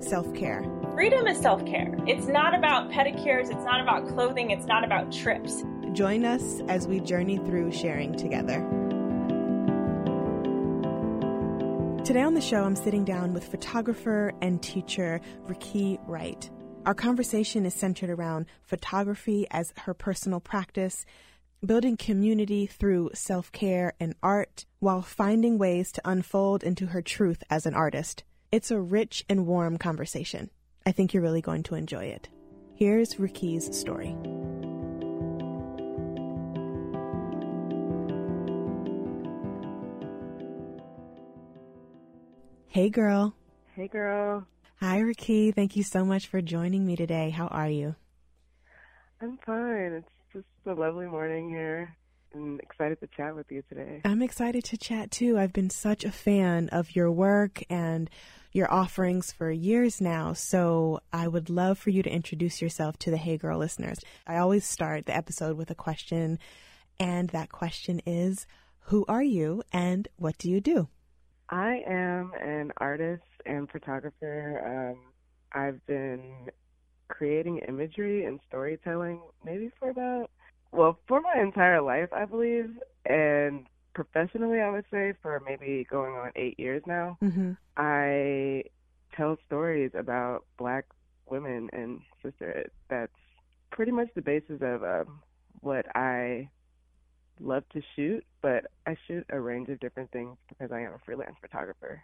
self care. Freedom is self care. It's not about pedicures, it's not about clothing, it's not about trips. Join us as we journey through sharing together. Today on the show, I'm sitting down with photographer and teacher Rikkí Wright. Our conversation is centered around photography as her personal practice, building community through self care and art, while finding ways to unfold into her truth as an artist. It's a rich and warm conversation. I think you're really going to enjoy it. Here's Rikkí's story. Hey, girl. Hey, girl. Hi, Rikkí. Thank you so much for joining me today. How are you? I'm fine. It's just a lovely morning here. I'm excited to chat with you today. I'm excited to chat too. I've been such a fan of your work and your offerings for years now. So I would love for you to introduce yourself to the Hey Girl listeners. I always start the episode with a question, and that question is Who are you and what do you do? I am an artist and photographer. Um, I've been creating imagery and storytelling maybe for about, well, for my entire life, I believe. And professionally, I would say for maybe going on eight years now. Mm-hmm. I tell stories about black women and sisterhood. That's pretty much the basis of um, what I love to shoot, but I shoot a range of different things because I am a freelance photographer.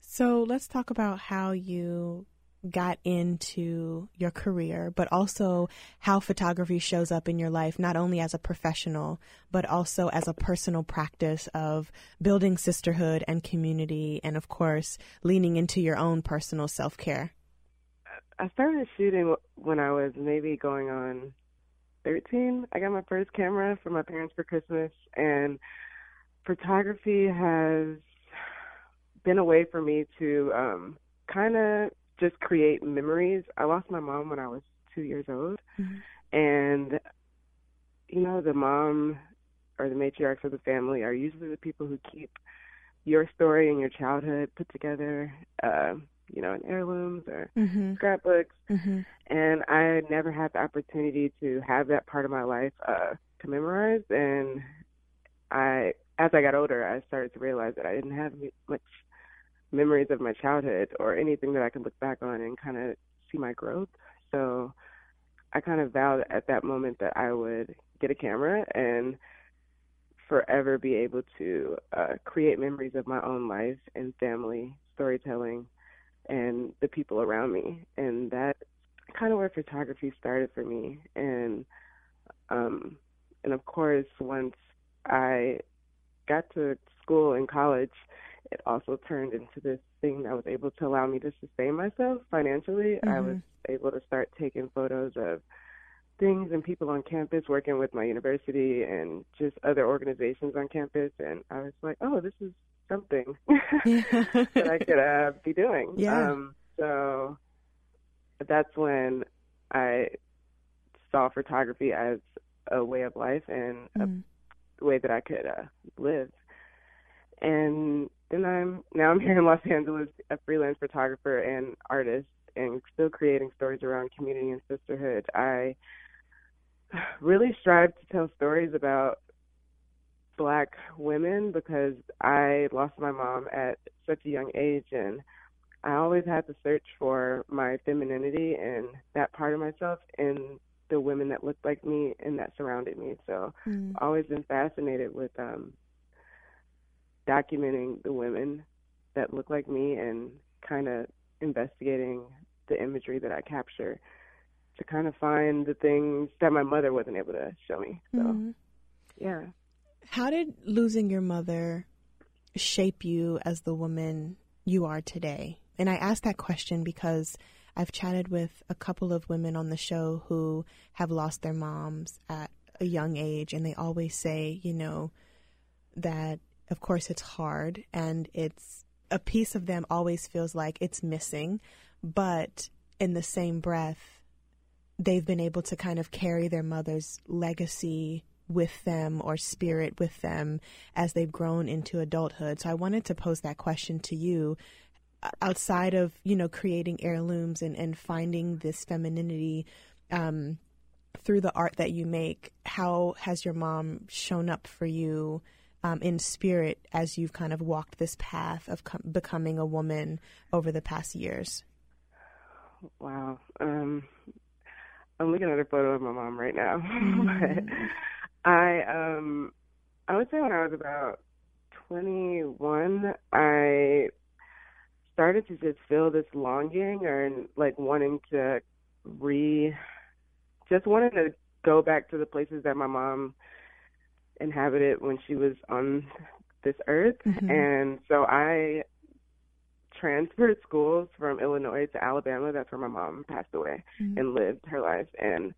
So let's talk about how you got into your career, but also how photography shows up in your life, not only as a professional, but also as a personal practice of building sisterhood and community, and of course, leaning into your own personal self care. I started shooting when I was maybe going on 13. I got my first camera from my parents for Christmas, and photography has been a way for me to um, kind of just create memories. I lost my mom when I was two years old, Mhm. and you know, the mom or the matriarchs of the family are usually the people who keep your story and your childhood put together, uh, you know, in heirlooms or Mm-hmm. scrapbooks Mm-hmm. and I never had the opportunity to have that part of my life uh to memorize and I as I got older I started to realize that I didn't have much memories of my childhood or anything that I could look back on and kind of see my growth. So I kind of vowed at that moment that I would get a camera and forever be able to uh create memories of my own life and family storytelling and the people around me. And that kind of where photography started for me. And um and of course once I got to school and college it also turned into this thing that was able to allow me to sustain myself financially I was able to start taking photos of things and people on campus working with my university and just other organizations on campus and I was like oh this is something that I could uh, be doing. Yeah. Um, so that's when I saw photography as a way of life and Mm. a way that I could uh, live. And then I'm now I'm here in Los Angeles, a freelance photographer and artist, and still creating stories around community and sisterhood. I really strive to tell stories about black women because I lost my mom at such a young age and I always had to search for my femininity and that part of myself in the women that looked like me and that surrounded me. So Mm. I've always been fascinated with um documenting the women that look like me and kind of investigating the imagery that I capture to kind of find the things that my mother wasn't able to show me. So Mhm. yeah. How did losing your mother shape you as the woman you are today? And I ask that question because I've chatted with a couple of women on the show who have lost their moms at a young age, and they always say, you know, that of course it's hard and it's a piece of them always feels like it's missing, but in the same breath, they've been able to kind of carry their mother's legacy with them or spirit with them as they've grown into adulthood. So I wanted to pose that question to you outside of, you know, creating heirlooms and, and finding this femininity um, through the art that you make, how has your mom shown up for you um, in spirit as you've kind of walked this path of com- becoming a woman over the past years? Wow. Um, I'm looking at a photo of my mom right now. Mm-hmm. I um I would say when I was about 21, I started to just feel this longing or like wanting to re just wanting to go back to the places that my mom inhabited when she was on this earth mm-hmm. and so I transferred schools from Illinois to Alabama. That's where my mom passed away mm-hmm. and lived her life. And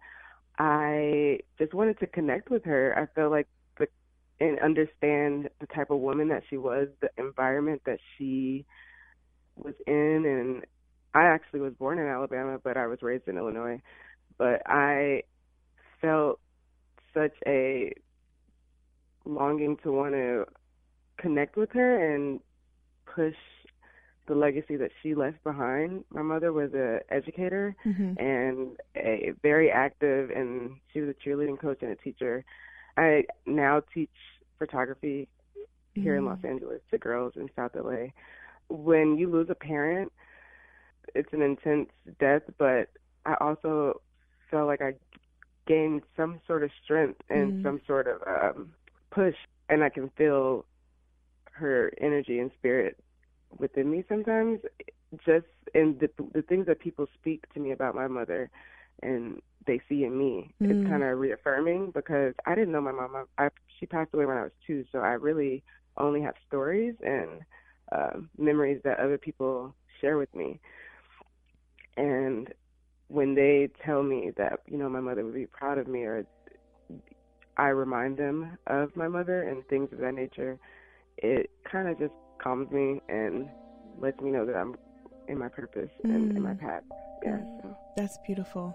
I just wanted to connect with her. I felt like the and understand the type of woman that she was, the environment that she was in and I actually was born in Alabama, but I was raised in Illinois. But I felt such a longing to want to connect with her and push the legacy that she left behind. My mother was a educator mm-hmm. and a very active, and she was a cheerleading coach and a teacher. I now teach photography here mm-hmm. in Los Angeles to girls in South LA. When you lose a parent, it's an intense death, but I also felt like I gained some sort of strength and mm-hmm. some sort of um, push, and I can feel her energy and spirit within me sometimes just in the the things that people speak to me about my mother and they see in me mm. it's kind of reaffirming because i didn't know my mom I, she passed away when i was two so i really only have stories and uh, memories that other people share with me and when they tell me that you know my mother would be proud of me or i remind them of my mother and things of that nature it kind of just calms me and lets me know that I'm in my purpose mm. and in my mm. path. Yeah. So. That's beautiful.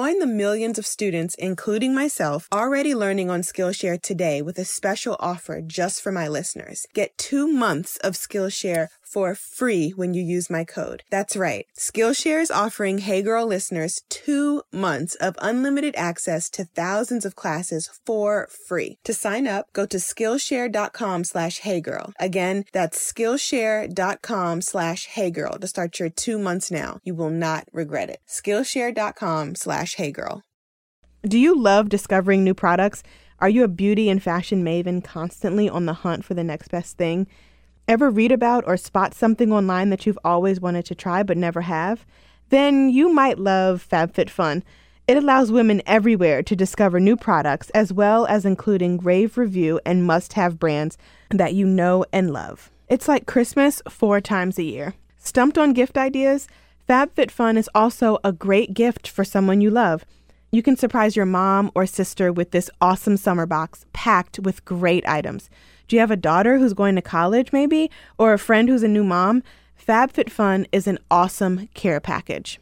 Join the millions of students, including myself, already learning on Skillshare today with a special offer just for my listeners. Get two months of Skillshare for free when you use my code. That's right. Skillshare is offering Hey Girl listeners two months of unlimited access to thousands of classes for free. To sign up, go to Skillshare.com slash HeyGirl. Again, that's Skillshare.com slash HeyGirl to start your two months now. You will not regret it. Skillshare.com slash HeyGirl. Do you love discovering new products? Are you a beauty and fashion maven constantly on the hunt for the next best thing? Ever read about or spot something online that you've always wanted to try but never have? Then you might love FabFitFun. It allows women everywhere to discover new products as well as including rave review and must have brands that you know and love. It's like Christmas four times a year. Stumped on gift ideas? FabFitFun is also a great gift for someone you love. You can surprise your mom or sister with this awesome summer box packed with great items. Do you have a daughter who's going to college, maybe? Or a friend who's a new mom? FabFitFun is an awesome care package.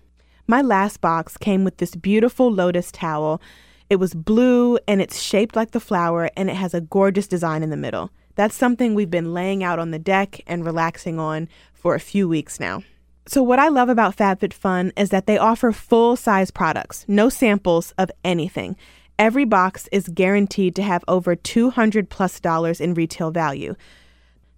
My last box came with this beautiful lotus towel. It was blue and it's shaped like the flower and it has a gorgeous design in the middle. That's something we've been laying out on the deck and relaxing on for a few weeks now. So, what I love about FabFitFun is that they offer full size products, no samples of anything. Every box is guaranteed to have over 200 plus dollars in retail value.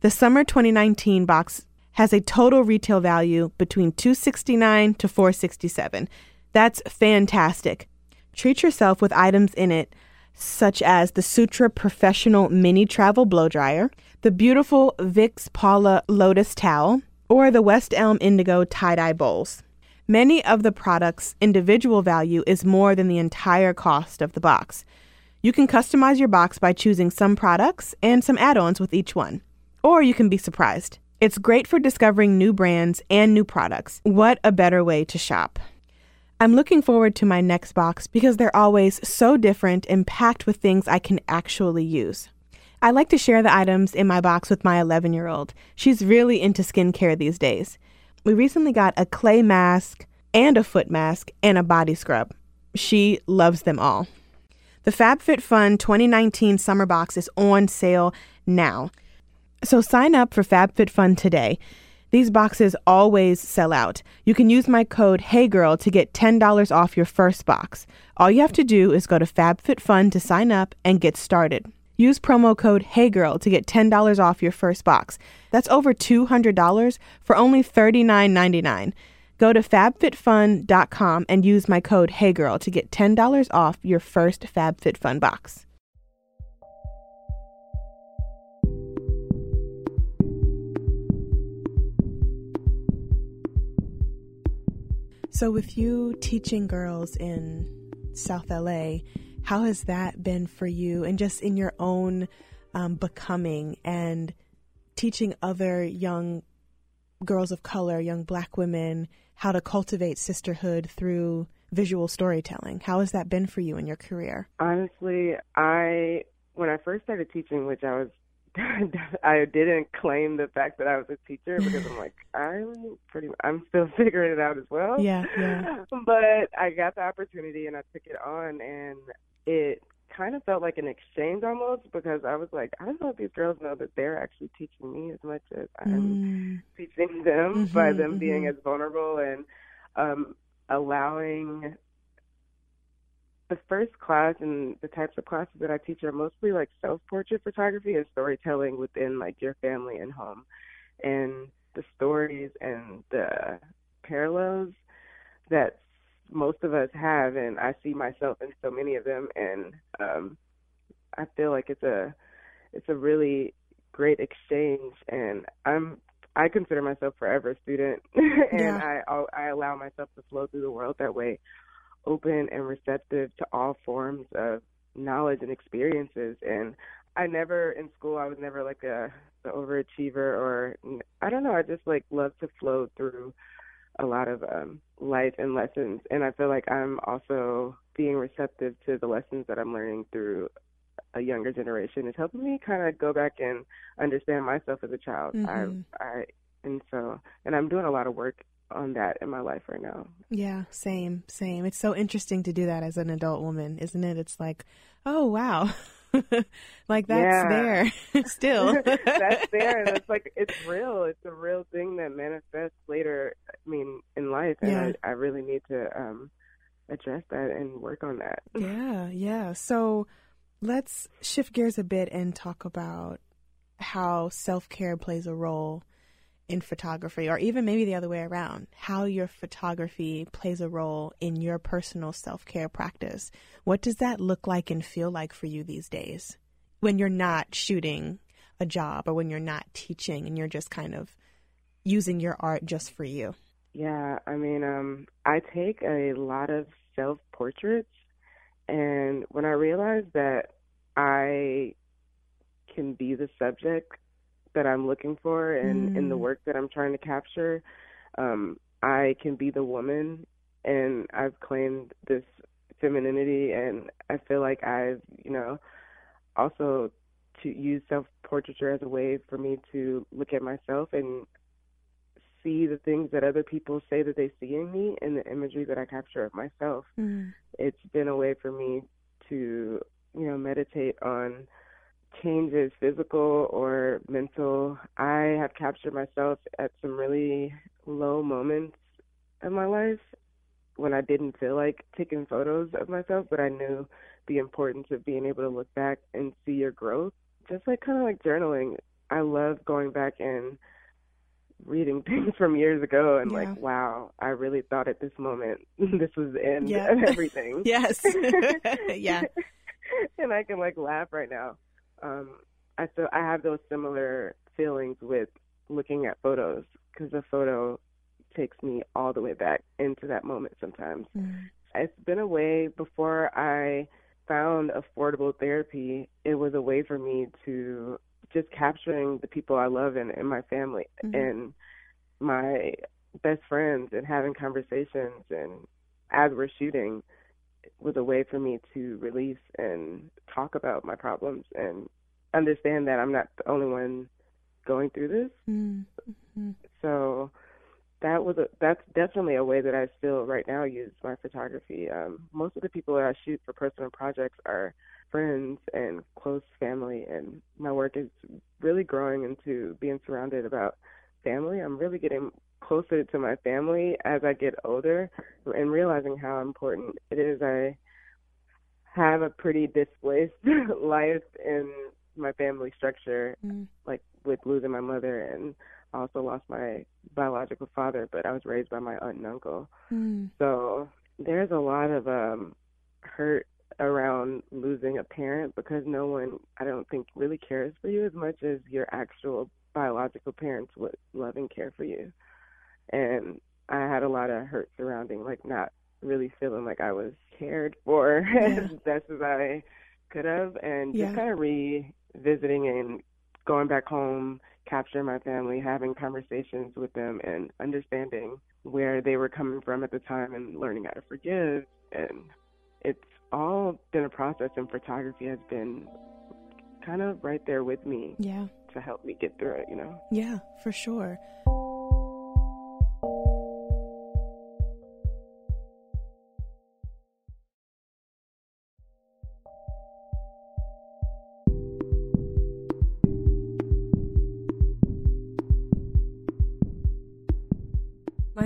The summer 2019 box has a total retail value between 269 to 467. That's fantastic. Treat yourself with items in it such as the Sutra Professional Mini Travel Blow Dryer, the beautiful Vix Paula Lotus Towel, or the West Elm Indigo tie dye bowls. Many of the products' individual value is more than the entire cost of the box. You can customize your box by choosing some products and some add ons with each one. Or you can be surprised. It's great for discovering new brands and new products. What a better way to shop! I'm looking forward to my next box because they're always so different and packed with things I can actually use. I like to share the items in my box with my 11 year old. She's really into skincare these days. We recently got a clay mask and a foot mask and a body scrub. She loves them all. The FabFitFun 2019 summer box is on sale now. So sign up for FabFitFun today. These boxes always sell out. You can use my code HeyGirl to get $10 off your first box. All you have to do is go to FabFitFun to sign up and get started. Use promo code HeyGirl to get $10 off your first box. That's over $200 for only $39.99. Go to fabfitfun.com and use my code HeyGirl to get $10 off your first FabFitFun box. So, with you teaching girls in South LA, how has that been for you and just in your own um, becoming and teaching other young girls of color, young black women, how to cultivate sisterhood through visual storytelling? How has that been for you in your career? Honestly, I when I first started teaching, which I was I didn't claim the fact that I was a teacher because I'm like I'm pretty I'm still figuring it out as well. Yeah, yeah. But I got the opportunity and I took it on and it kind of felt like an exchange almost because I was like, I don't know if these girls know that they're actually teaching me as much as I'm mm. teaching them mm-hmm, by them mm-hmm. being as vulnerable and um allowing the first class and the types of classes that I teach are mostly like self portrait photography and storytelling within like your family and home. And the stories and the parallels that most of us have and I see myself in so many of them and um I feel like it's a it's a really great exchange and I'm I consider myself forever a student and yeah. I I allow myself to flow through the world that way open and receptive to all forms of knowledge and experiences and I never in school I was never like a the overachiever or I don't know I just like love to flow through a lot of um, life and lessons. And I feel like I'm also being receptive to the lessons that I'm learning through a younger generation. It's helping me kind of go back and understand myself as a child. Mm-hmm. I, I, and so, and I'm doing a lot of work on that in my life right now. Yeah, same, same. It's so interesting to do that as an adult woman, isn't it? It's like, oh wow. like that's yeah. there still. that's there, and it's like it's real. It's a real thing that manifests later. I mean, in life, and yeah. I, I really need to um, address that and work on that. Yeah, yeah. So let's shift gears a bit and talk about how self care plays a role in photography, or even maybe the other way around, how your photography plays a role in your personal self care practice. What does that look like and feel like for you these days when you're not shooting a job or when you're not teaching and you're just kind of using your art just for you? Yeah, I mean, um, I take a lot of self portraits, and when I realized that I can be the subject that I'm looking for and mm. in the mm. work that I'm trying to capture. Um, I can be the woman, and I've claimed this femininity, and I feel like I've, you know, also to use self portraiture as a way for me to look at myself and see the things that other people say that they see in me and the imagery that I capture of myself. Mm. It's been a way for me to, you know, meditate on changes, physical or mental. I have captured myself at some really low moments in my life when I didn't feel like taking photos of myself, but I knew the importance of being able to look back and see your growth. Just like kind of like journaling. I love going back and reading things from years ago and Yeah. like, wow, I really thought at this moment this was the end Yeah. of everything. Yes. yeah. and I can like laugh right now. Um, I feel I have those similar feelings with looking at photos because a photo takes me all the way back into that moment sometimes. Mm. It's been a way before I found affordable therapy. It was a way for me to just capturing the people I love and, and my family Mhm. and my best friends and having conversations and as we're shooting was a way for me to release and talk about my problems and understand that I'm not the only one going through this. Mm. Mhm. So that was a that's definitely a way that I still right now use my photography. Um, most of the people that I shoot for personal projects are friends and close family, and my work is really growing into being surrounded about family. I'm really getting closer to my family as I get older, and realizing how important it is. I have a pretty displaced life in my family structure, Mm. like with losing my mother and I also lost my biological father, but I was raised by my aunt and uncle. Mm. So there's a lot of um hurt around losing a parent because no one I don't think really cares for you as much as your actual biological parents would love and care for you. And I had a lot of hurt surrounding like not really feeling like I was cared for Yeah. as best as I could have and Yeah. just kind of revisiting and going back home capturing my family, having conversations with them, and understanding where they were coming from at the time and learning how to forgive. And it's all been a process, and photography has been kind of right there with me Yeah. to help me get through it, you know? Yeah, for sure.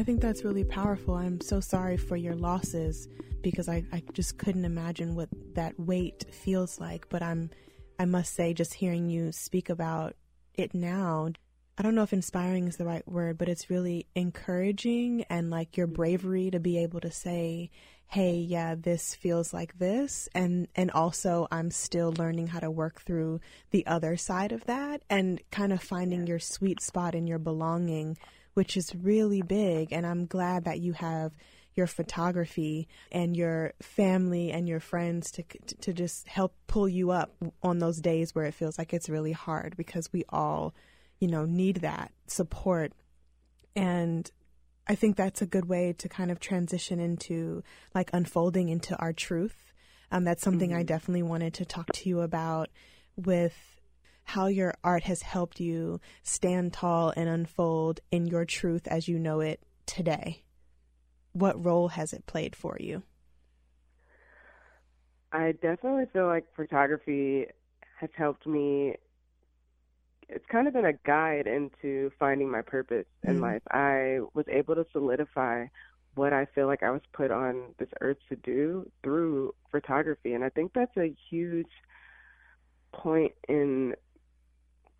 I think that's really powerful. I'm so sorry for your losses because I, I just couldn't imagine what that weight feels like. But I'm, I must say, just hearing you speak about it now, I don't know if inspiring is the right word, but it's really encouraging and like your mm-hmm. bravery to be able to say, "Hey, yeah, this feels like this," and and also I'm still learning how to work through the other side of that and kind of finding your sweet spot and your belonging, which is really big. And I'm glad that you have your photography and your family and your friends to to just help pull you up on those days where it feels like it's really hard because we all you know, need that support. And I think that's a good way to kind of transition into like unfolding into our truth. Um, that's something I definitely wanted to talk to you about with how your art has helped you stand tall and unfold in your truth as you know it today. What role has it played for you? I definitely feel like photography has helped me. It's kind of been a guide into finding my purpose in Mm. life. I was able to solidify what I feel like I was put on this earth to do through photography. And I think that's a huge point in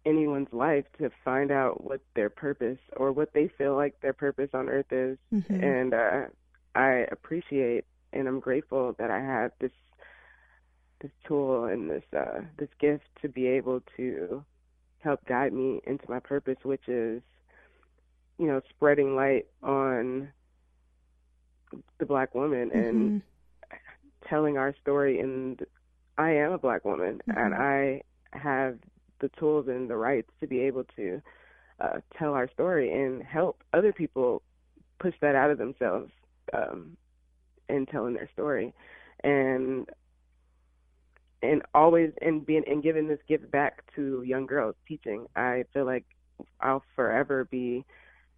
anyone's life to find out what their purpose or what they feel like their purpose on earth is. Mhm. And uh, I appreciate and I'm grateful that I have this this tool and this uh, this gift to be able to help guide me into my purpose, which is, you know, spreading light on the black woman and Mhm. telling our story. And I am a black woman, and Mhm. I have the tools and the rights to be able to uh, tell our story and help other people push that out of themselves um, in telling their story. and and always and being and giving this gift back to young girls teaching i feel like i'll forever be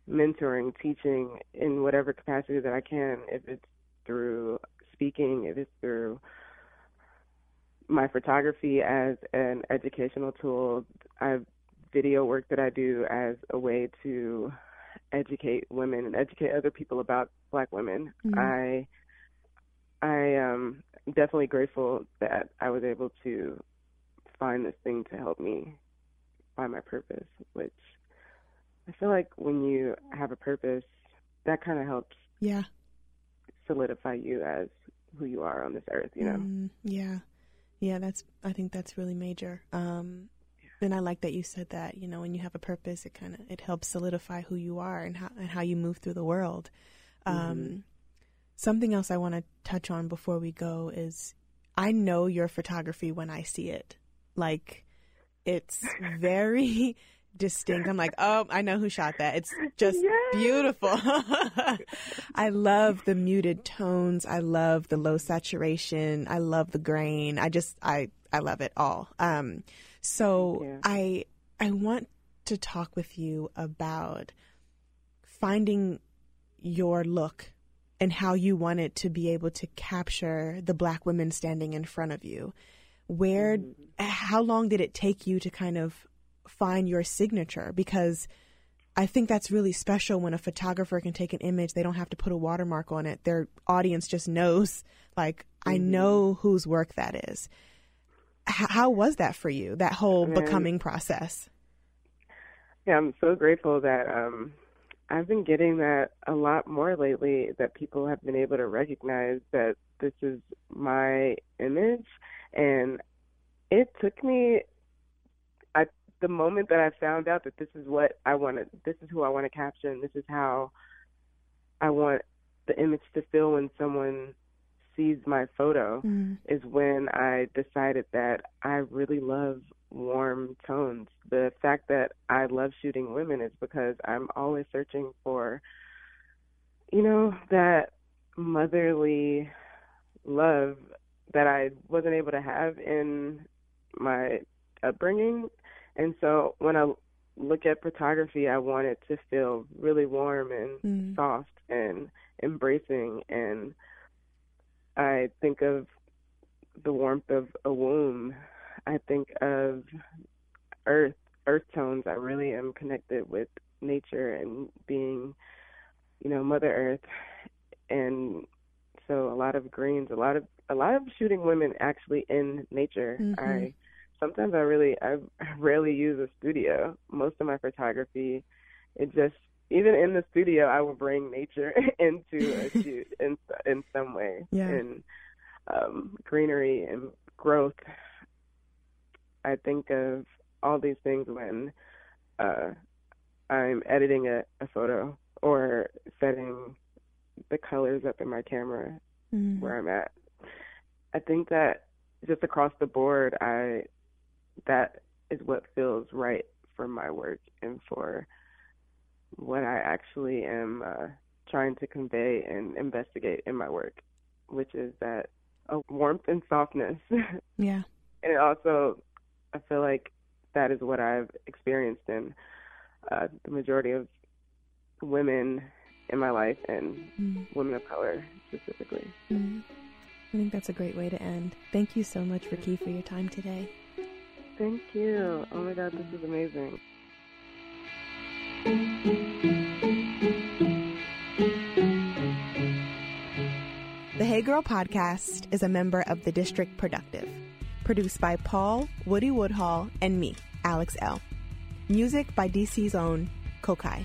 mentoring teaching in whatever capacity that i can if it's through speaking if it's through my photography as an educational tool i video work that i do as a way to educate women and educate other people about black women Mhm. i i um definitely grateful that I was able to find this thing to help me find my purpose, which I feel like when you have a purpose, that kind of helps Yeah. solidify you as who you are on this earth, you know? Mm, yeah. Yeah, that's I think that's really major. Um and I like that you said that, you know, when you have a purpose, it kind of it helps solidify who you are and how and how you move through the world. Um something else I want to touch on before we go is I know your photography when I see it. Like it's very distinct. I'm like, "Oh, I know who shot that." It's just Yes. beautiful. I love the muted tones. I love the low saturation. I love the grain. I just I I love it all. Um so I I want to talk with you about finding your look and how you wanted to be able to capture the black women standing in front of you. Where how long did it take you to kind of find your signature because I think that's really special when a photographer can take an image. They don't have to put a watermark on it. Their audience just knows, like, I know whose work that is. H- how was that for you, that whole becoming process? Yeah, I'm so grateful that um I've been getting that a lot more lately that people have been able to recognize that this is my image. And it took me I the moment that I found out that this is what I want to this is who I want to capture and this is how I want the image to feel when someone sees my photo is when I decided that I really love warm tones. The fact that I love shooting women is because I'm always searching for, you know, that motherly love that I wasn't able to have in my upbringing. And so when I look at photography, I want it to feel really warm and Mm. soft and embracing and I think of the warmth of a womb. I think of earth, earth tones. I really am connected with nature and being, you know, Mother Earth. And so a lot of greens, a lot of a lot of shooting women actually in nature. Mhm. I sometimes I really I rarely use a studio. Most of my photography, it just even in the studio, I will bring nature into a shoot in in some way. Yeah. And um, greenery and growth. I think of all these things when uh, I'm editing a, a photo or setting the colors up in my camera Mm. where I'm at. I think that just across the board, I that is what feels right for my work and for what I actually am uh, trying to convey and investigate in my work, which is that a warmth and softness. Yeah. And also, I feel like that is what I've experienced in uh, the majority of women in my life and Mm. women of color specifically. Mm. I think that's a great way to end. Thank you so much, Rikkí, for your time today. Thank you. Oh my God, this is amazing. The Hey Girl podcast is a member of the District Productive, produced by Paul, Woody Woodhall, and me, Alex Elle Music by DC's own Kokai.